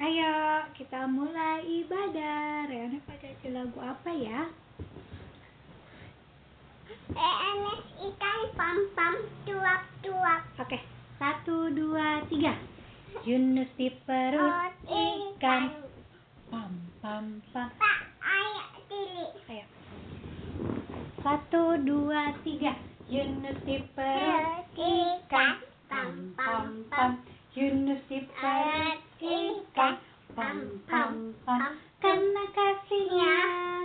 Ayo kita mulai ibadah. Reana baca lagu apa ya? PNS ikan pam pam tuap tuap. Oke, okay. satu dua tiga. Yunus di perut ikan. Pam pam pam. Pak ayo tilik. Ayo. Satu dua tiga. Yunus di perut ikan. Pam pam pam. pam. Yunus diberikan pam pam pam karena kasihnya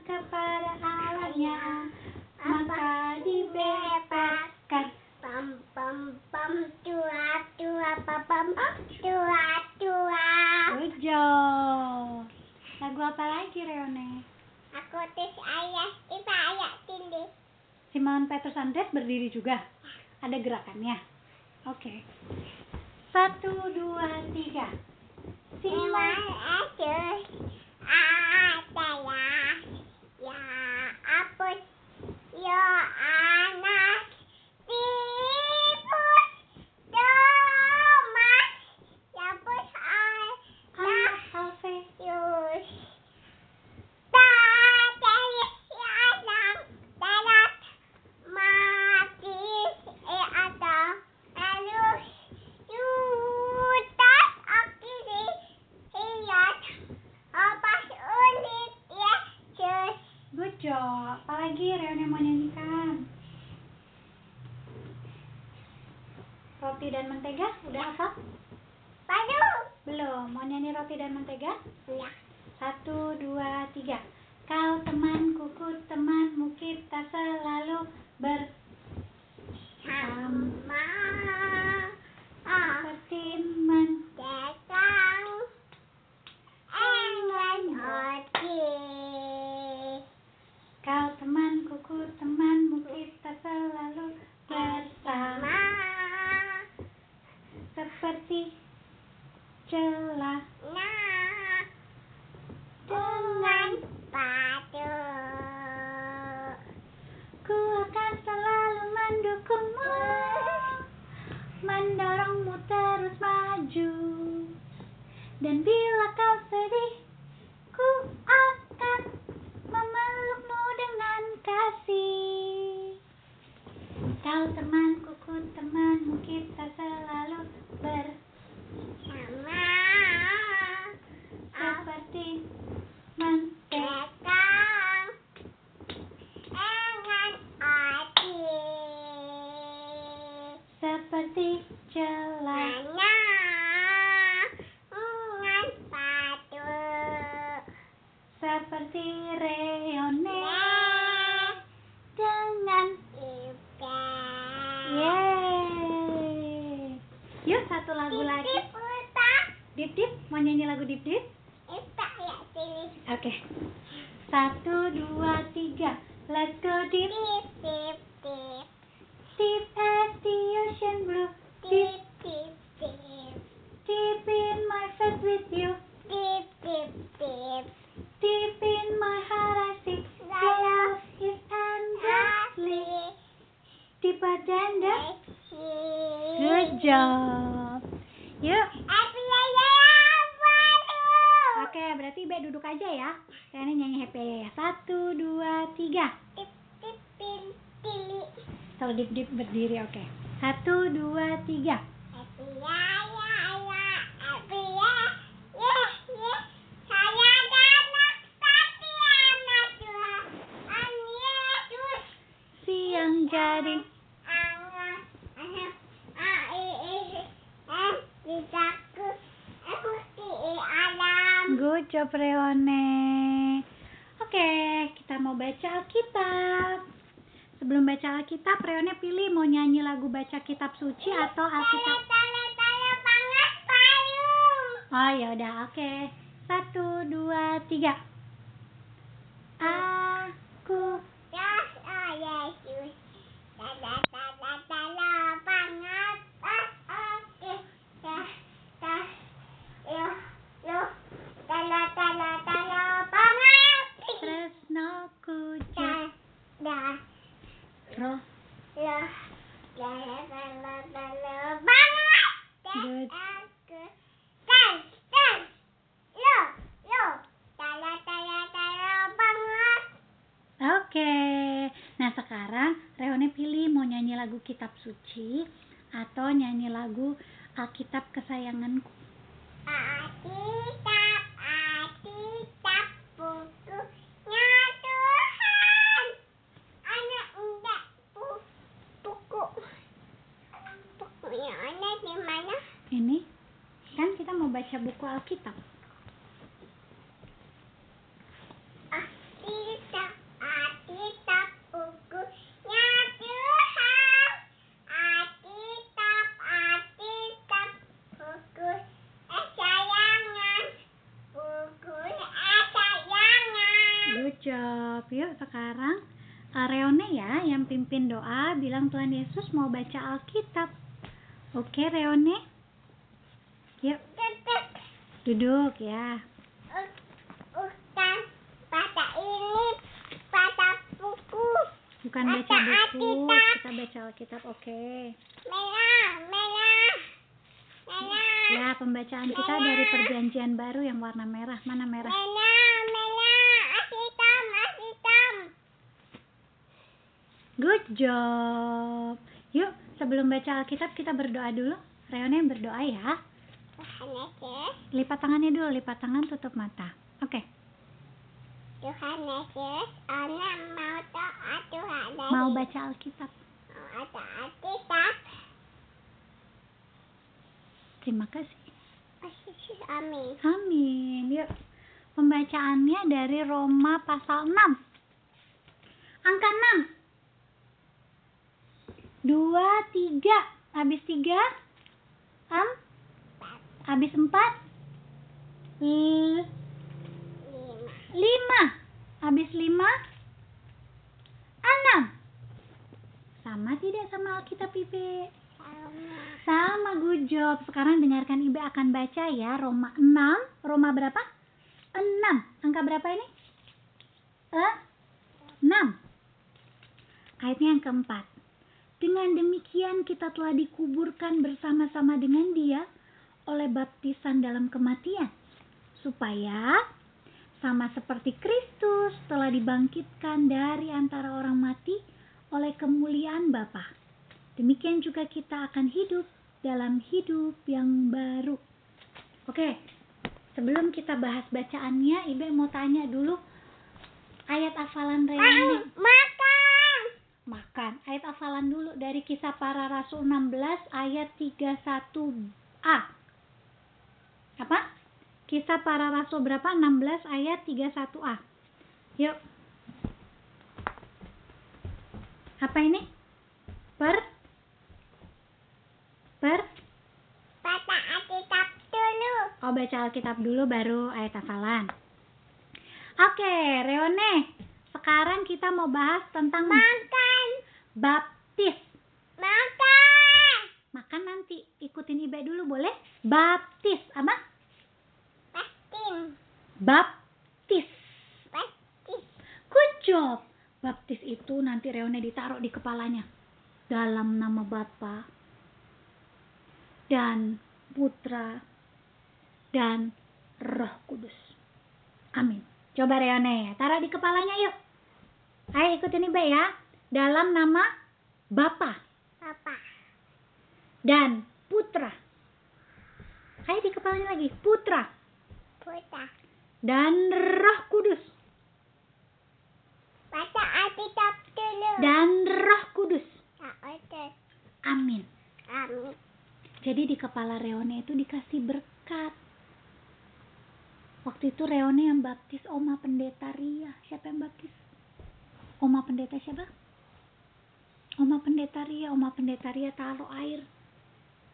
kepada Allahnya maka dibebaskan pam pam pam tua tua pam pam tua tua Ujo lagu apa lagi Reone? Aku tis ayah iba ayah tindi Simon Petrus Andres berdiri juga? Ada gerakannya? Oke. Okay. Satu, dua, tiga. Sini. Kau temanku, ku temanmu, kita selalu bersama. Seperti mendatang enggan hati. Kau temanku, ku temanmu, kita selalu bersama. Seperti celah sepatu Ku akan selalu mendukungmu Mendorongmu terus maju. Dan bila Partiré. Janda, Good job. Yuk. Oke, berarti Be duduk aja ya. Kalian nyanyi happy ya. Satu, dua, tiga. Kalau dip dip berdiri, oke. Satu, dua, tiga. ucap Oke, kita mau baca Alkitab. Sebelum baca Alkitab, Reone pilih mau nyanyi lagu baca kitab suci atau Alkitab. Oh ya udah, oke. Satu, dua, tiga. Ah. Petra? Ya, ya, ya, ya. Oke. Nah, sekarang Reone pilih mau nyanyi lagu Kitab Suci atau nyanyi lagu Alkitab Kesayanganku. Alkitab Mana? Ini kan kita mau baca buku Alkitab. Alkitab, Alkitab, bukunya Tuhan. Alkitab, Alkitab, buku kesayangan. Buku kesayangan. Good job. Yuk sekarang Reone ya yang pimpin doa bilang Tuhan Yesus mau baca Alkitab. Oke Reone? Yuk duduk ya. Bukan pada ini pada buku Bukan Baca baca buku, Alkitab. kita baca Alkitab. Oke. merah merah merah Ya, pembacaan kita dari perjanjian baru yang warna merah. Mana merah? merah merah asitam asitam Good job. Sebelum baca Alkitab kita berdoa dulu. Reone berdoa ya. Tuhan Yesus Lipat tangannya dulu, lipat tangan, tutup mata. Oke. Tuhan Yesus anak mau doa Tuhan Yesus Mau baca Alkitab. mau ada Alkitab Terima kasih. Amin Amin. Yuk. Pembacaannya dari Roma pasal 6. Angka 6. 2, 3. Habis 3. Am. Habis 4. L- lima 5. Habis 5. 6. Sama tidak sama Alkitab Ibe? sama Sama good job. Sekarang dengarkan Ibe akan baca ya Roma 6. Roma berapa? 6. Angka berapa ini? Eh? 6. Ayatnya yang keempat. Dengan demikian kita telah dikuburkan bersama-sama dengan dia oleh baptisan dalam kematian. Supaya sama seperti Kristus telah dibangkitkan dari antara orang mati oleh kemuliaan Bapa. Demikian juga kita akan hidup dalam hidup yang baru. Oke, sebelum kita bahas bacaannya, Ibe mau tanya dulu ayat hafalan Reuni. Hafalan dulu dari kisah para rasul 16 ayat 31a. Apa? Kisah para rasul berapa? 16 ayat 31a. Yuk. Apa ini? Per Per baca Alkitab dulu Oh baca Alkitab dulu baru ayat hafalan. Oke, Reone. Sekarang kita mau bahas tentang makan baptis. makan Makan nanti. Ikutin Ibe dulu boleh? Baptis. Apa? pastin Baptis. pastis Good job. Baptis itu nanti Reone ditaruh di kepalanya. Dalam nama Bapa dan Putra dan Roh Kudus. Amin. Coba Reone, taruh di kepalanya yuk. Ayo ikutin Ibe ya. Dalam nama Bapa papa dan Putra. Ayo di kepalanya lagi. Putra putra dan Roh Kudus. baca Alkitab dulu Dan Roh Kudus. Alkitab Amin. amin Jadi di kepala Reone itu dikasih berkat. Waktu itu Reone yang baptis Oma Pendeta Ria. Siapa yang baptis? Oma Pendeta siapa? Oma Pendeta Ria. Oma Pendeta Ria taruh air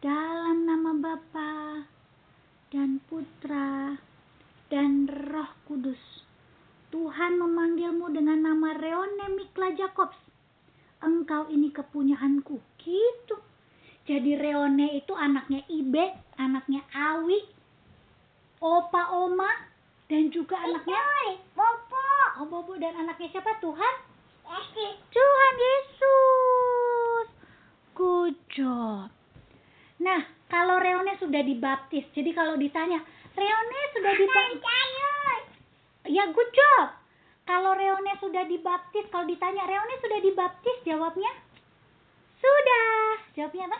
dalam nama Bapa dan Putra dan Roh Kudus. Tuhan memanggilmu dengan nama Reone Mikla Jacobs. Engkau ini kepunyaanku. Gitu. Jadi Reone itu anaknya Ibe, anaknya Awi, Opa Oma, dan juga anaknya Bobo Oh Bobo dan anaknya siapa? Tuhan? Yesus Tuhan Yesus. Good job. Nah, kalau Reone sudah dibaptis, jadi kalau ditanya, Reone sudah dibaptis, ya good job. Kalau Reone sudah dibaptis, kalau ditanya Reone sudah dibaptis, jawabnya Sudah. Jawabnya apa?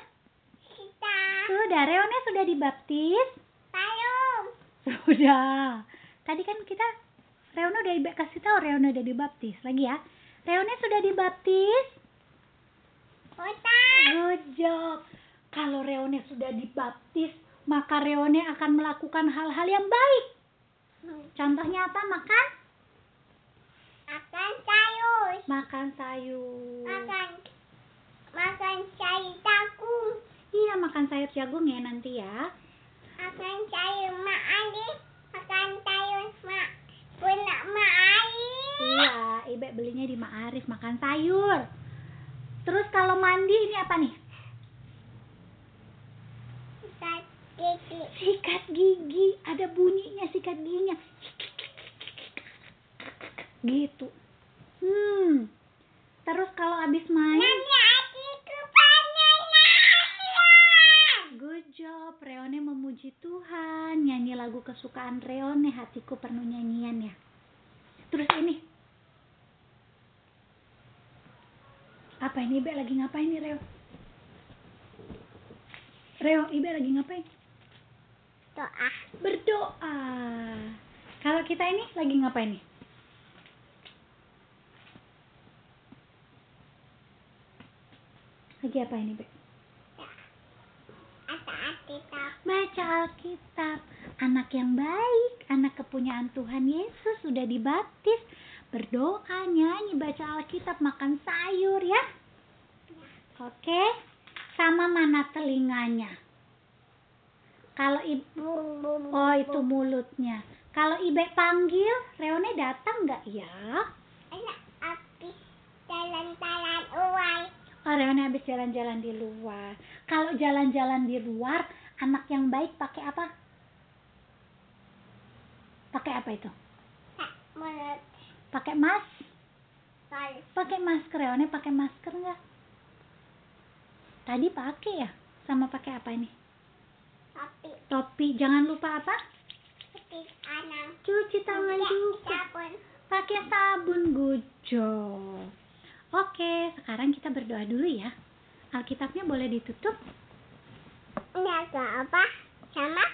Kita. Sudah. Reone sudah dibaptis? Belum. Sudah. Tadi kan kita Reone udah kasih tahu Reone udah dibaptis. Lagi ya. Reone sudah dibaptis? Good job. Kalau Reone sudah dibaptis, maka Reone akan melakukan hal-hal yang baik. Contohnya apa? Makan? Makan sayur. Makan sayur. Makan. Makan sayur jagung. Iya, makan sayur jagung ya nanti ya. Makan sayur mak Ali. Makan sayur mak. Punak mak Ali. Iya, Ibe belinya di Ma'arif makan sayur. Terus kalau mandi ini apa nih? Sikat gigi. Sikat gigi, ada bunyinya sikat giginya. Gitu. Hmm. Terus kalau habis main, adikku pengen good job. Reone memuji Tuhan, nyanyi lagu kesukaan Reone, hatiku penuh nyanyian ya. Terus ini. Apa ini Ibe lagi ngapain nih Reo? Reo, Ibe lagi ngapain? Doa. berdoa. Kalau kita ini lagi ngapain nih? Lagi apa ini, Be? Asa Alkitab. Baca Alkitab. Anak yang baik, anak kepunyaan Tuhan Yesus sudah dibaptis. Berdoa, nyanyi, baca Alkitab, makan sayur ya. Oke. Sama mana telinganya? Kalau ibu Oh itu mulutnya. Kalau Ibe panggil, Reone datang nggak ya? Habis jalan-jalan uang. Oh Reone habis jalan-jalan di luar. Kalau jalan-jalan di luar, anak yang baik pakai apa? Pakai apa itu? Mulut. Pakai mas? Pakai masker Reone pakai masker nggak? Tadi pakai ya? Sama pakai apa ini? Tapi Topi. Jangan lupa apa? sedih anak. Cuci tangan juga. Pakai sabun gujo. Oke, sekarang kita berdoa dulu ya. Alkitabnya boleh ditutup. Apa? Sama?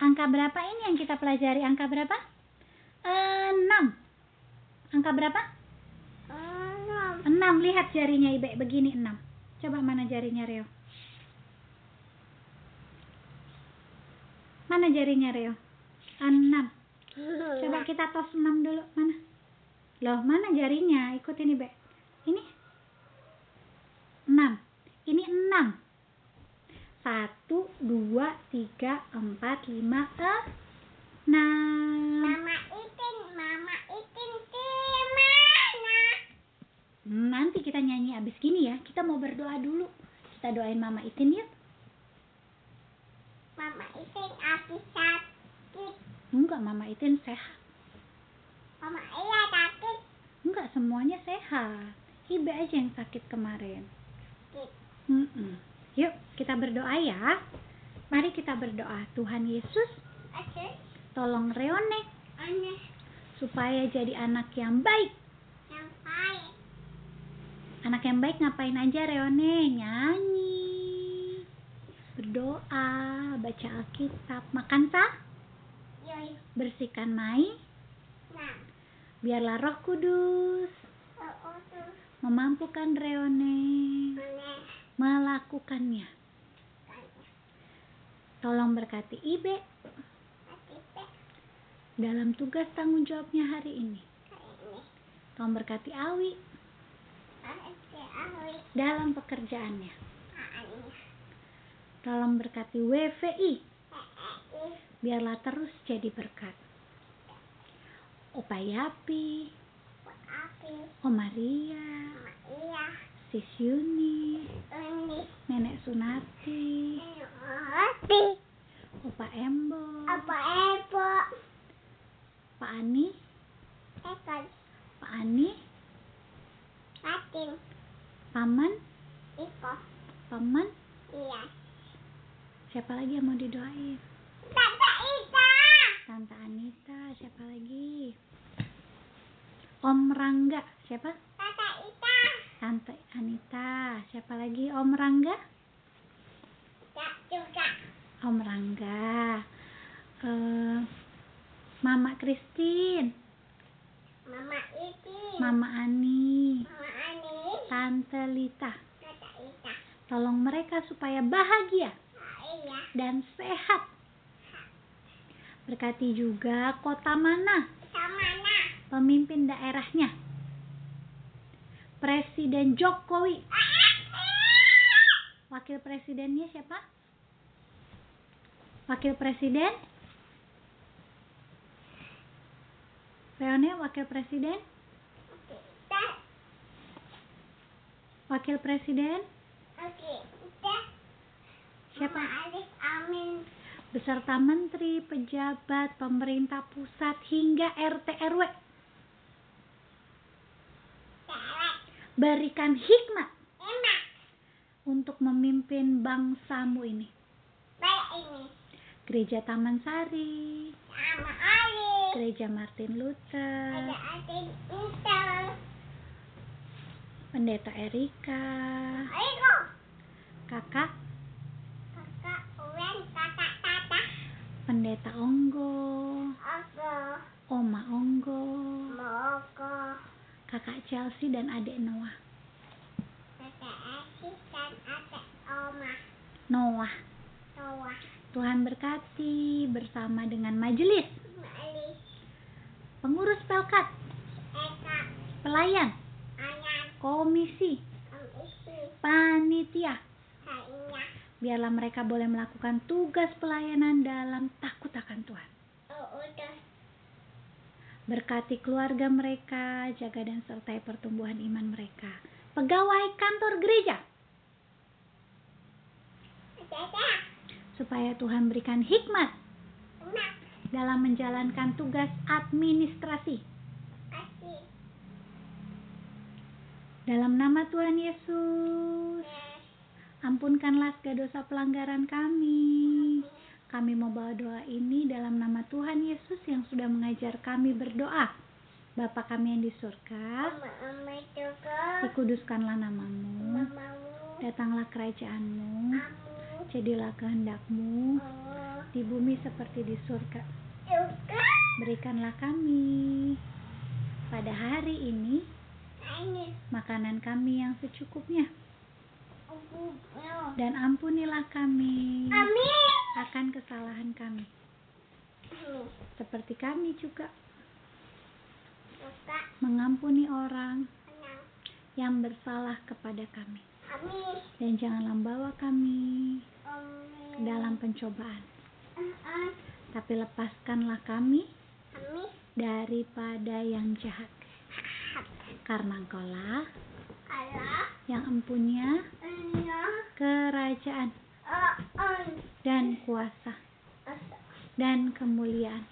Angka berapa ini yang kita pelajari? Angka berapa? Enam. Angka berapa? Enam. Enam. Lihat jarinya Ibe begini enam. Coba mana jarinya Reo? Mana jarinya Reo? Enam. Coba kita tos enam dulu. Mana? Loh, mana jarinya? Ikutin Ibe. Ini. Enam. Ini enam. Satu, dua, tiga, empat, lima, enam. Mama Itin, Mama Itin di mana? Hmm, Nanti kita nyanyi abis gini ya. Kita mau berdoa dulu. Kita doain Mama Itin yuk. Mama Itin habis sakit. Enggak, Mama Itin sehat. Mama iya sakit. Enggak, semuanya sehat. Ibe aja yang sakit kemarin. Sakit. Mm-mm. Yuk, kita berdoa ya. Mari kita berdoa. Tuhan Yesus, Asyik. tolong Reone Aneh. supaya jadi anak yang baik. Anak yang baik ngapain aja Reone? Nyanyi, berdoa, baca Alkitab, makan sah, Yoi. bersihkan mai, Nah. biarlah Roh Kudus Oh, oh, memampukan Reone melakukannya. Tolong berkati Ibe dalam tugas tanggung jawabnya hari ini. Tolong berkati awi. Dalam pekerjaannya. Aneh. Tolong berkati WVI eh, biarlah terus jadi berkat. Opa Yapi, buat api. Om Maria, Mama iya. Sis Yuni. Nenek Sunati. Opa Embo, Apa ebo? Pak Ani. Pak Ani, Patin. Paman, Iko. Paman, Iya. siapa lagi yang mau didoain? Tante Ika. Tante Anita, siapa lagi? Om Rangga, siapa? Tante Ika. Tante Anita. Siapa lagi? Om Rangga? Tak juga. Om Rangga. Eh, Mama Christine. Mama Iti. Mama Ani. Tante Lita. Tolong mereka supaya bahagia Ah, iya. dan sehat. Berkati juga kota mana pemimpin daerahnya. Presiden Jokowi. Wakil presidennya siapa? Wakil presiden? Reone wakil presiden? Oke. Tak. Wakil presiden Oke. Siapa? Mama Amin. Beserta menteri, pejabat, pemerintah pusat hingga RT RW. Berikan hikmat Emak. untuk memimpin bangsamu ini. Baik ini. Gereja Taman Sari. Gereja Martin Luther, adik Intel. Pendeta Erika, Ayo. Kakak Kakak Uwen. Kakak Tata. Pendeta Onggo, Aku. Oma Onggo, Moko. Kakak Chelsea dan adik Noah. Kakak Asyik dan adik Oma. Noah, Noah. Tuhan berkati bersama dengan majelis, Malis. pengurus pelkat, Eka. pelayan, Ayan. Komisi, Om Isi. panitia. Biarlah mereka boleh melakukan tugas pelayanan dalam takut akan Tuhan. Oh. Berkati keluarga mereka, jaga dan sertai pertumbuhan iman mereka. Pegawai kantor gereja, supaya Tuhan berikan hikmat dalam menjalankan tugas administrasi. Dalam nama Tuhan Yesus, Yes. ampunkanlah segala dosa pelanggaran kami. Kami mau bawa doa ini dalam nama Tuhan Yesus yang sudah mengajar kami berdoa. Bapa kami yang di surga, dikuduskanlah namamu, datanglah kerajaanmu, jadilah kehendakmu di bumi seperti di surga. Berikanlah kami pada hari Ini. Makanan kami yang secukupnya. Dan ampunilah kami akan kesalahan kami. Amin. seperti kami juga. Mengampuni orang yang bersalah kepada kami. Dan janganlah bawa kami ke dalam pencobaan. Amin. tapi lepaskanlah kami daripada yang jahat karena engkaulah Allah. yang empunya Allah. kerajaan. Oh. dan kuasa dan kemuliaan